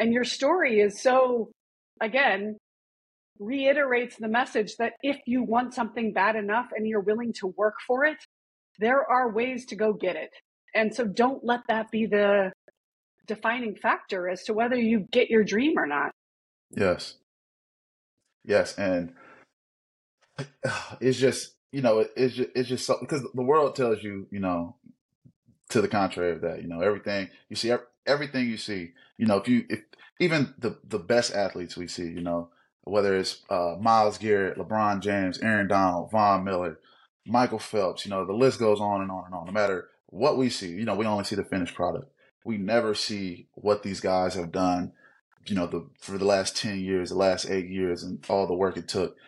And your story is so, again, reiterates the message that if you want something bad enough and you're willing to work for it, there are ways to go get it. And so don't let that be the defining factor as to whether you get your dream or not. Yes. Yes. And it's just, you know, it's just, it's just so, because the world tells you, you know, to the contrary of that, you know, everything you see, everything you see, you know, if you, if even the, the best athletes we see, you know, whether it's uh, Myles Garrett, LeBron James, Aaron Donald, Von Miller, Michael Phelps, you know, the list goes on and on and on. No matter what we see, you know, we only see the finished product. We never see what these guys have done, you know, the for the last 10 years, the last eight years, and all the work it took